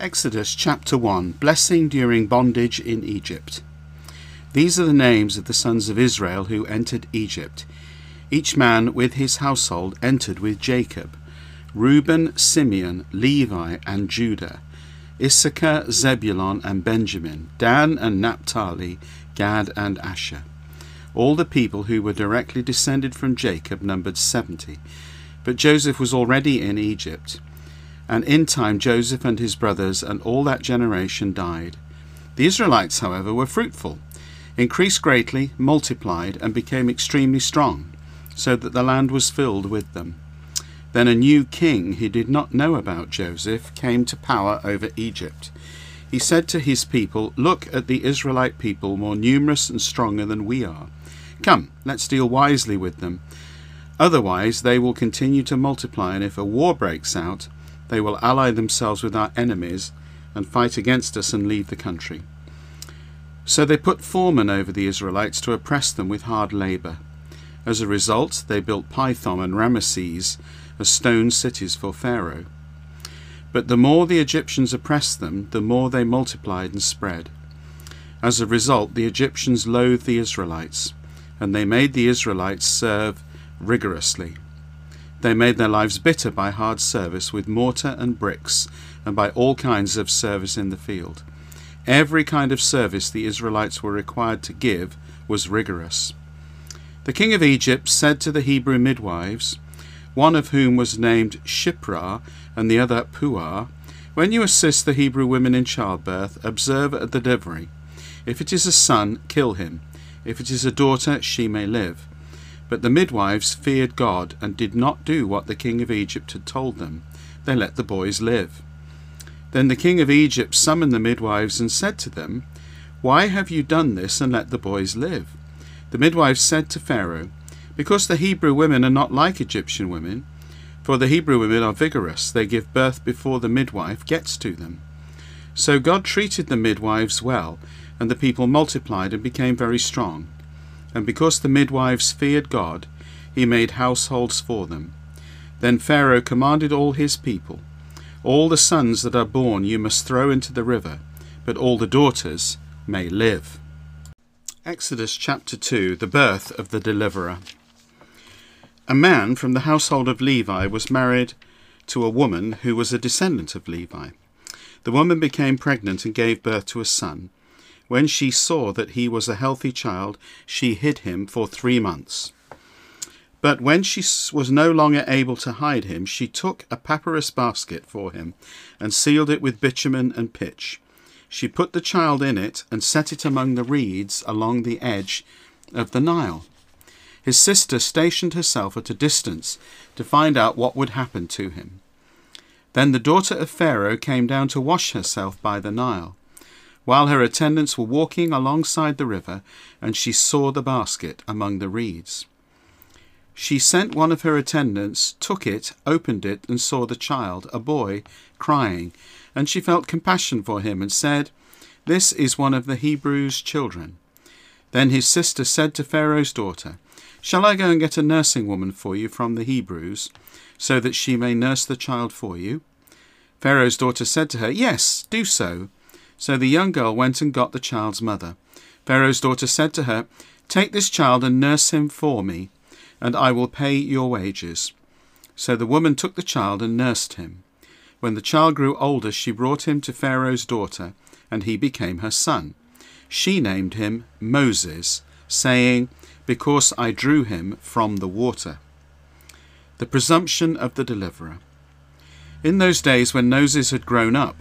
Exodus chapter 1 Blessing during bondage in Egypt. These are the names of the sons of Israel who entered Egypt. Each man with his household entered with Jacob Reuben, Simeon, Levi, and Judah, Issachar, Zebulun, and Benjamin, Dan and Naphtali, Gad and Asher. All the people who were directly descended from Jacob numbered seventy. But Joseph was already in Egypt. And in time Joseph and his brothers and all that generation died. The Israelites, however, were fruitful, increased greatly, multiplied, and became extremely strong, so that the land was filled with them. Then a new king who did not know about Joseph came to power over Egypt. He said to his people, Look at the Israelite people, more numerous and stronger than we are. Come, let's deal wisely with them. Otherwise, they will continue to multiply, and if a war breaks out, they will ally themselves with our enemies and fight against us and leave the country. So they put foremen over the Israelites to oppress them with hard labour. As a result, they built Pithom and Ramesses as stone cities for Pharaoh. But the more the Egyptians oppressed them, the more they multiplied and spread. As a result, the Egyptians loathed the Israelites, and they made the Israelites serve rigorously. They made their lives bitter by hard service with mortar and bricks, and by all kinds of service in the field. Every kind of service the Israelites were required to give was rigorous. The king of Egypt said to the Hebrew midwives, one of whom was named Shiphrah and the other Puah, When you assist the Hebrew women in childbirth, observe at the delivery. If it is a son, kill him. If it is a daughter, she may live. But the midwives feared God and did not do what the king of Egypt had told them. They let the boys live. Then the king of Egypt summoned the midwives and said to them, Why have you done this and let the boys live? The midwives said to Pharaoh, Because the Hebrew women are not like Egyptian women, for the Hebrew women are vigorous, they give birth before the midwife gets to them. So God treated the midwives well, and the people multiplied and became very strong. And because the midwives feared God, he made households for them. Then Pharaoh commanded all his people, All the sons that are born you must throw into the river, but all the daughters may live. Exodus chapter 2 The birth of the deliverer. A man from the household of Levi was married to a woman who was a descendant of Levi. The woman became pregnant and gave birth to a son. When she saw that he was a healthy child, she hid him for three months. But when she was no longer able to hide him, she took a papyrus basket for him and sealed it with bitumen and pitch. She put the child in it and set it among the reeds along the edge of the Nile. His sister stationed herself at a distance to find out what would happen to him. Then the daughter of Pharaoh came down to wash herself by the Nile while her attendants were walking alongside the river, and she saw the basket among the reeds. She sent one of her attendants, took it, opened it, and saw the child, a boy, crying, and she felt compassion for him, and said, This is one of the Hebrews' children. Then his sister said to Pharaoh's daughter, Shall I go and get a nursing woman for you from the Hebrews, so that she may nurse the child for you? Pharaoh's daughter said to her, Yes, do so. So the young girl went and got the child's mother. Pharaoh's daughter said to her, Take this child and nurse him for me, and I will pay your wages. So the woman took the child and nursed him. When the child grew older, she brought him to Pharaoh's daughter, and he became her son. She named him Moses, saying, Because I drew him from the water. The presumption of the deliverer. In those days when Moses had grown up,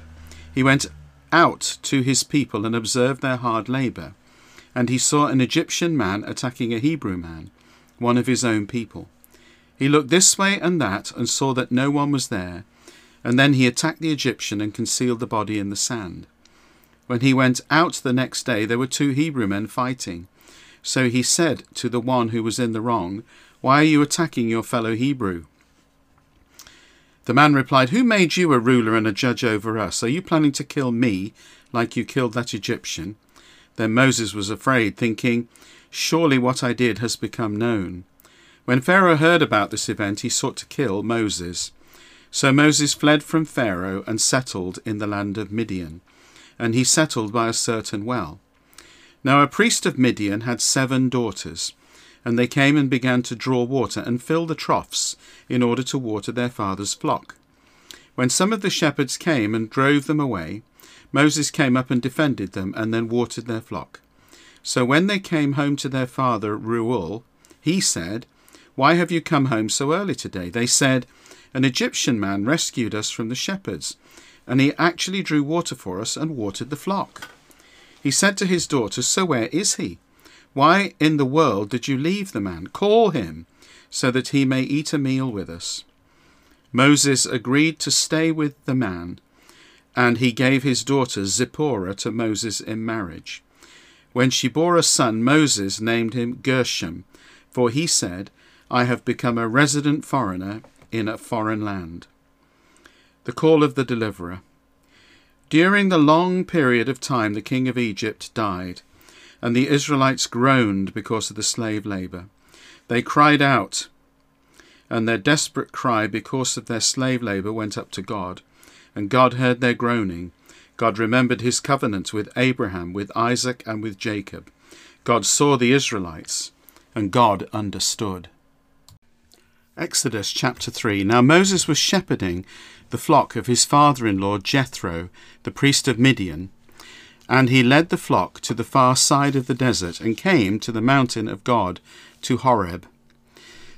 he went out to his people and observed their hard labour. And he saw an Egyptian man attacking a Hebrew man, one of his own people. He looked this way and that and saw that no one was there, and then he attacked the Egyptian and concealed the body in the sand. When he went out the next day, there were two Hebrew men fighting. So he said to the one who was in the wrong, Why are you attacking your fellow Hebrew? The man replied, Who made you a ruler and a judge over us? Are you planning to kill me like you killed that Egyptian? Then Moses was afraid, thinking, Surely what I did has become known. When Pharaoh heard about this event, he sought to kill Moses. So Moses fled from Pharaoh and settled in the land of Midian, and he settled by a certain well. Now a priest of Midian had seven daughters, and they came and began to draw water and fill the troughs in order to water their father's flock. When some of the shepherds came and drove them away, Moses came up and defended them, and then watered their flock. So when they came home to their father Reuel, he said, Why have you come home so early today? They said, An Egyptian man rescued us from the shepherds, and he actually drew water for us and watered the flock. He said to his daughters, So where is he? Why in the world did you leave the man? Call him, so that he may eat a meal with us. Moses agreed to stay with the man, and he gave his daughter Zipporah to Moses in marriage. When she bore a son, Moses named him Gershom, for he said, I have become a resident foreigner in a foreign land. The call of the deliverer. During the long period of time the king of Egypt died, and the Israelites groaned because of the slave labour. They cried out, and their desperate cry because of their slave labour went up to God, and God heard their groaning. God remembered his covenant with Abraham, with Isaac, and with Jacob. God saw the Israelites, and God understood. Exodus chapter 3 Now Moses was shepherding the flock of his father in law Jethro, the priest of Midian, and he led the flock to the far side of the desert and came to the mountain of God, to Horeb.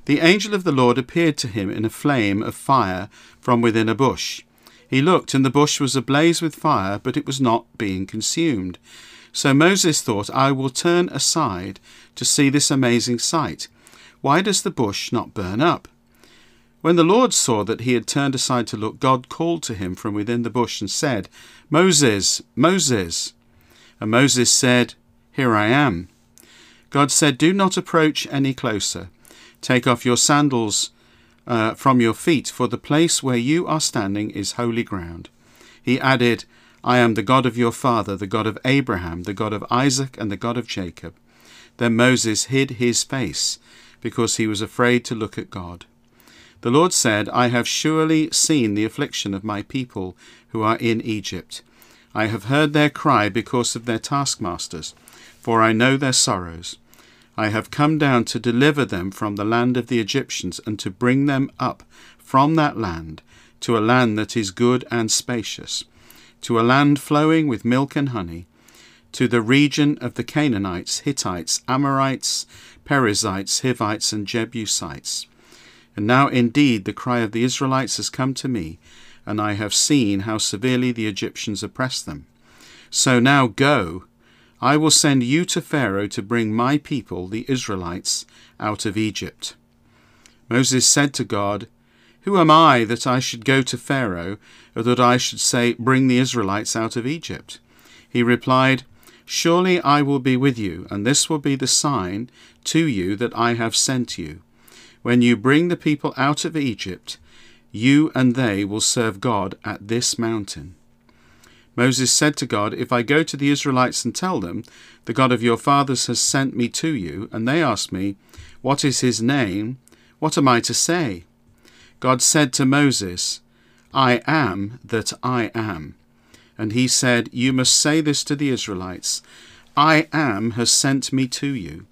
The angel of the Lord appeared to him in a flame of fire from within a bush. He looked, and the bush was ablaze with fire, but it was not being consumed. So Moses thought, I will turn aside to see this amazing sight. Why does the bush not burn up? When the Lord saw that he had turned aside to look, God called to him from within the bush and said, Moses, Moses. And Moses said, Here I am. God said, Do not approach any closer. Take off your sandals uh, from your feet, for the place where you are standing is holy ground. He added, I am the God of your father, the God of Abraham, the God of Isaac, and the God of Jacob. Then Moses hid his face, because he was afraid to look at God. The Lord said, I have surely seen the affliction of my people who are in Egypt. I have heard their cry because of their taskmasters, for I know their sorrows. I have come down to deliver them from the land of the Egyptians, and to bring them up from that land to a land that is good and spacious, to a land flowing with milk and honey, to the region of the Canaanites, Hittites, Amorites, Perizzites, Hivites, and Jebusites. And now indeed the cry of the Israelites has come to me, and I have seen how severely the Egyptians oppress them. So now go I will send you to Pharaoh to bring my people, the Israelites, out of Egypt. Moses said to God, Who am I that I should go to Pharaoh, or that I should say, Bring the Israelites out of Egypt? He replied, Surely I will be with you, and this will be the sign to you that I have sent you. When you bring the people out of Egypt, you and they will serve God at this mountain. Moses said to God, If I go to the Israelites and tell them, The God of your fathers has sent me to you, and they ask me, What is his name? What am I to say? God said to Moses, I am that I am. And he said, You must say this to the Israelites I am has sent me to you.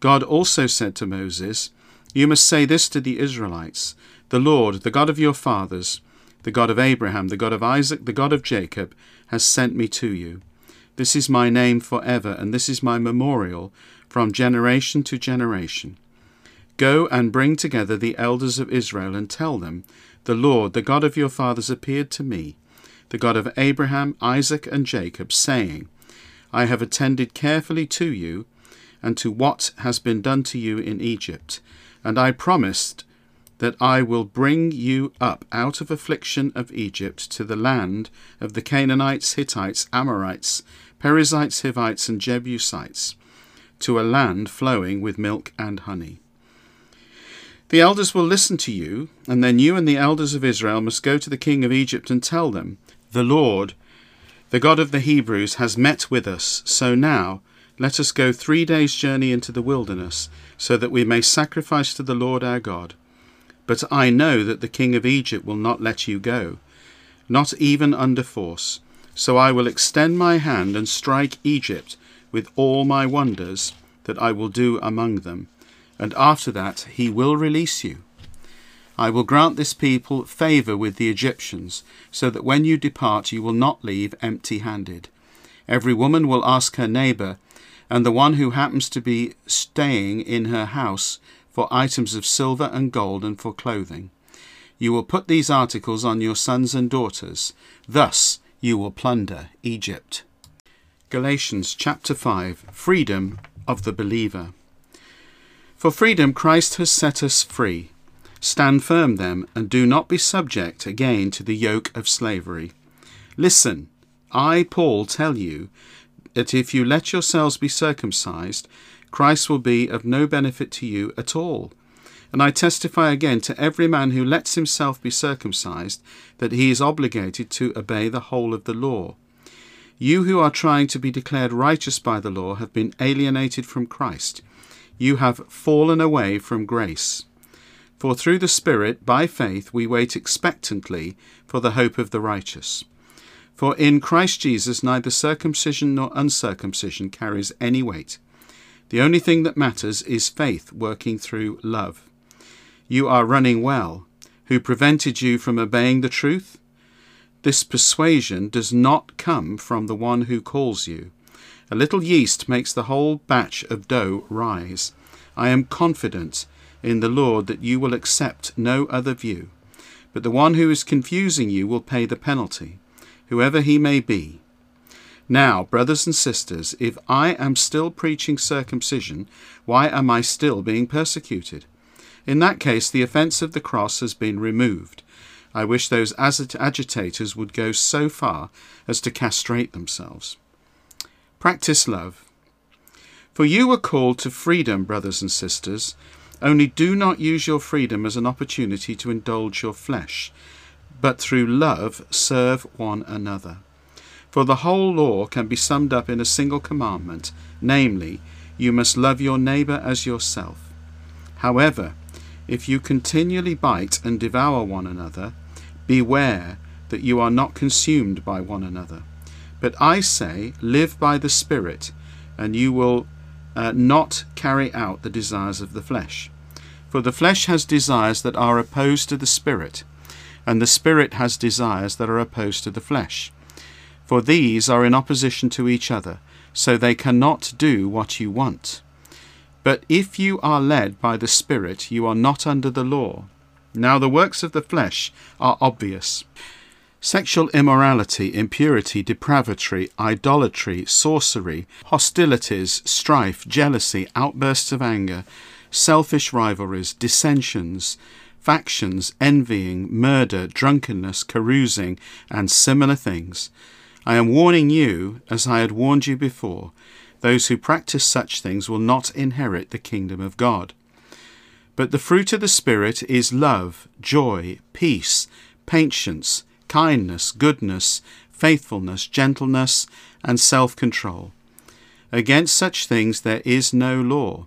God also said to Moses, You must say this to the Israelites The Lord, the God of your fathers, the God of Abraham, the God of Isaac, the God of Jacob, has sent me to you. This is my name for ever, and this is my memorial from generation to generation. Go and bring together the elders of Israel and tell them, The Lord, the God of your fathers, appeared to me, the God of Abraham, Isaac, and Jacob, saying, I have attended carefully to you and to what has been done to you in Egypt, and I promised that I will bring you up out of affliction of Egypt to the land of the Canaanites, Hittites, Amorites, Perizzites, Hivites, and Jebusites, to a land flowing with milk and honey. The elders will listen to you, and then you and the elders of Israel must go to the king of Egypt and tell them, The Lord, the God of the Hebrews, has met with us, so now let us go three days' journey into the wilderness, so that we may sacrifice to the Lord our God. But I know that the king of Egypt will not let you go, not even under force. So I will extend my hand and strike Egypt with all my wonders that I will do among them, and after that he will release you. I will grant this people favour with the Egyptians, so that when you depart you will not leave empty handed. Every woman will ask her neighbour, and the one who happens to be staying in her house for items of silver and gold and for clothing. You will put these articles on your sons and daughters. Thus you will plunder Egypt. Galatians chapter 5 Freedom of the Believer. For freedom Christ has set us free. Stand firm then, and do not be subject again to the yoke of slavery. Listen, I, Paul, tell you that if you let yourselves be circumcised, Christ will be of no benefit to you at all. And I testify again to every man who lets himself be circumcised that he is obligated to obey the whole of the law. You who are trying to be declared righteous by the law have been alienated from Christ. You have fallen away from grace. For through the Spirit, by faith, we wait expectantly for the hope of the righteous. For in Christ Jesus neither circumcision nor uncircumcision carries any weight the only thing that matters is faith working through love. You are running well. Who prevented you from obeying the truth? This persuasion does not come from the one who calls you. A little yeast makes the whole batch of dough rise. I am confident in the Lord that you will accept no other view, but the one who is confusing you will pay the penalty, whoever he may be. Now, brothers and sisters, if I am still preaching circumcision, why am I still being persecuted? In that case, the offence of the cross has been removed. I wish those agitators would go so far as to castrate themselves. Practice love. For you were called to freedom, brothers and sisters. Only do not use your freedom as an opportunity to indulge your flesh, but through love serve one another. For the whole law can be summed up in a single commandment, namely, you must love your neighbour as yourself. However, if you continually bite and devour one another, beware that you are not consumed by one another. But I say, live by the Spirit, and you will uh, not carry out the desires of the flesh. For the flesh has desires that are opposed to the Spirit, and the Spirit has desires that are opposed to the flesh for these are in opposition to each other, so they cannot do what you want. But if you are led by the Spirit, you are not under the law. Now the works of the flesh are obvious sexual immorality, impurity, depravity, idolatry, sorcery, hostilities, strife, jealousy, outbursts of anger, selfish rivalries, dissensions, factions, envying, murder, drunkenness, carousing, and similar things I am warning you, as I had warned you before, those who practice such things will not inherit the kingdom of God. But the fruit of the Spirit is love, joy, peace, patience, kindness, goodness, faithfulness, gentleness, and self control. Against such things there is no law.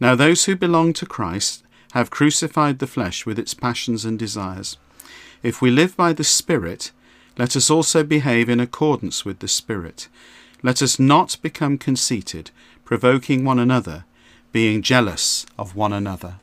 Now those who belong to Christ have crucified the flesh with its passions and desires. If we live by the Spirit, let us also behave in accordance with the Spirit. Let us not become conceited, provoking one another, being jealous of one another.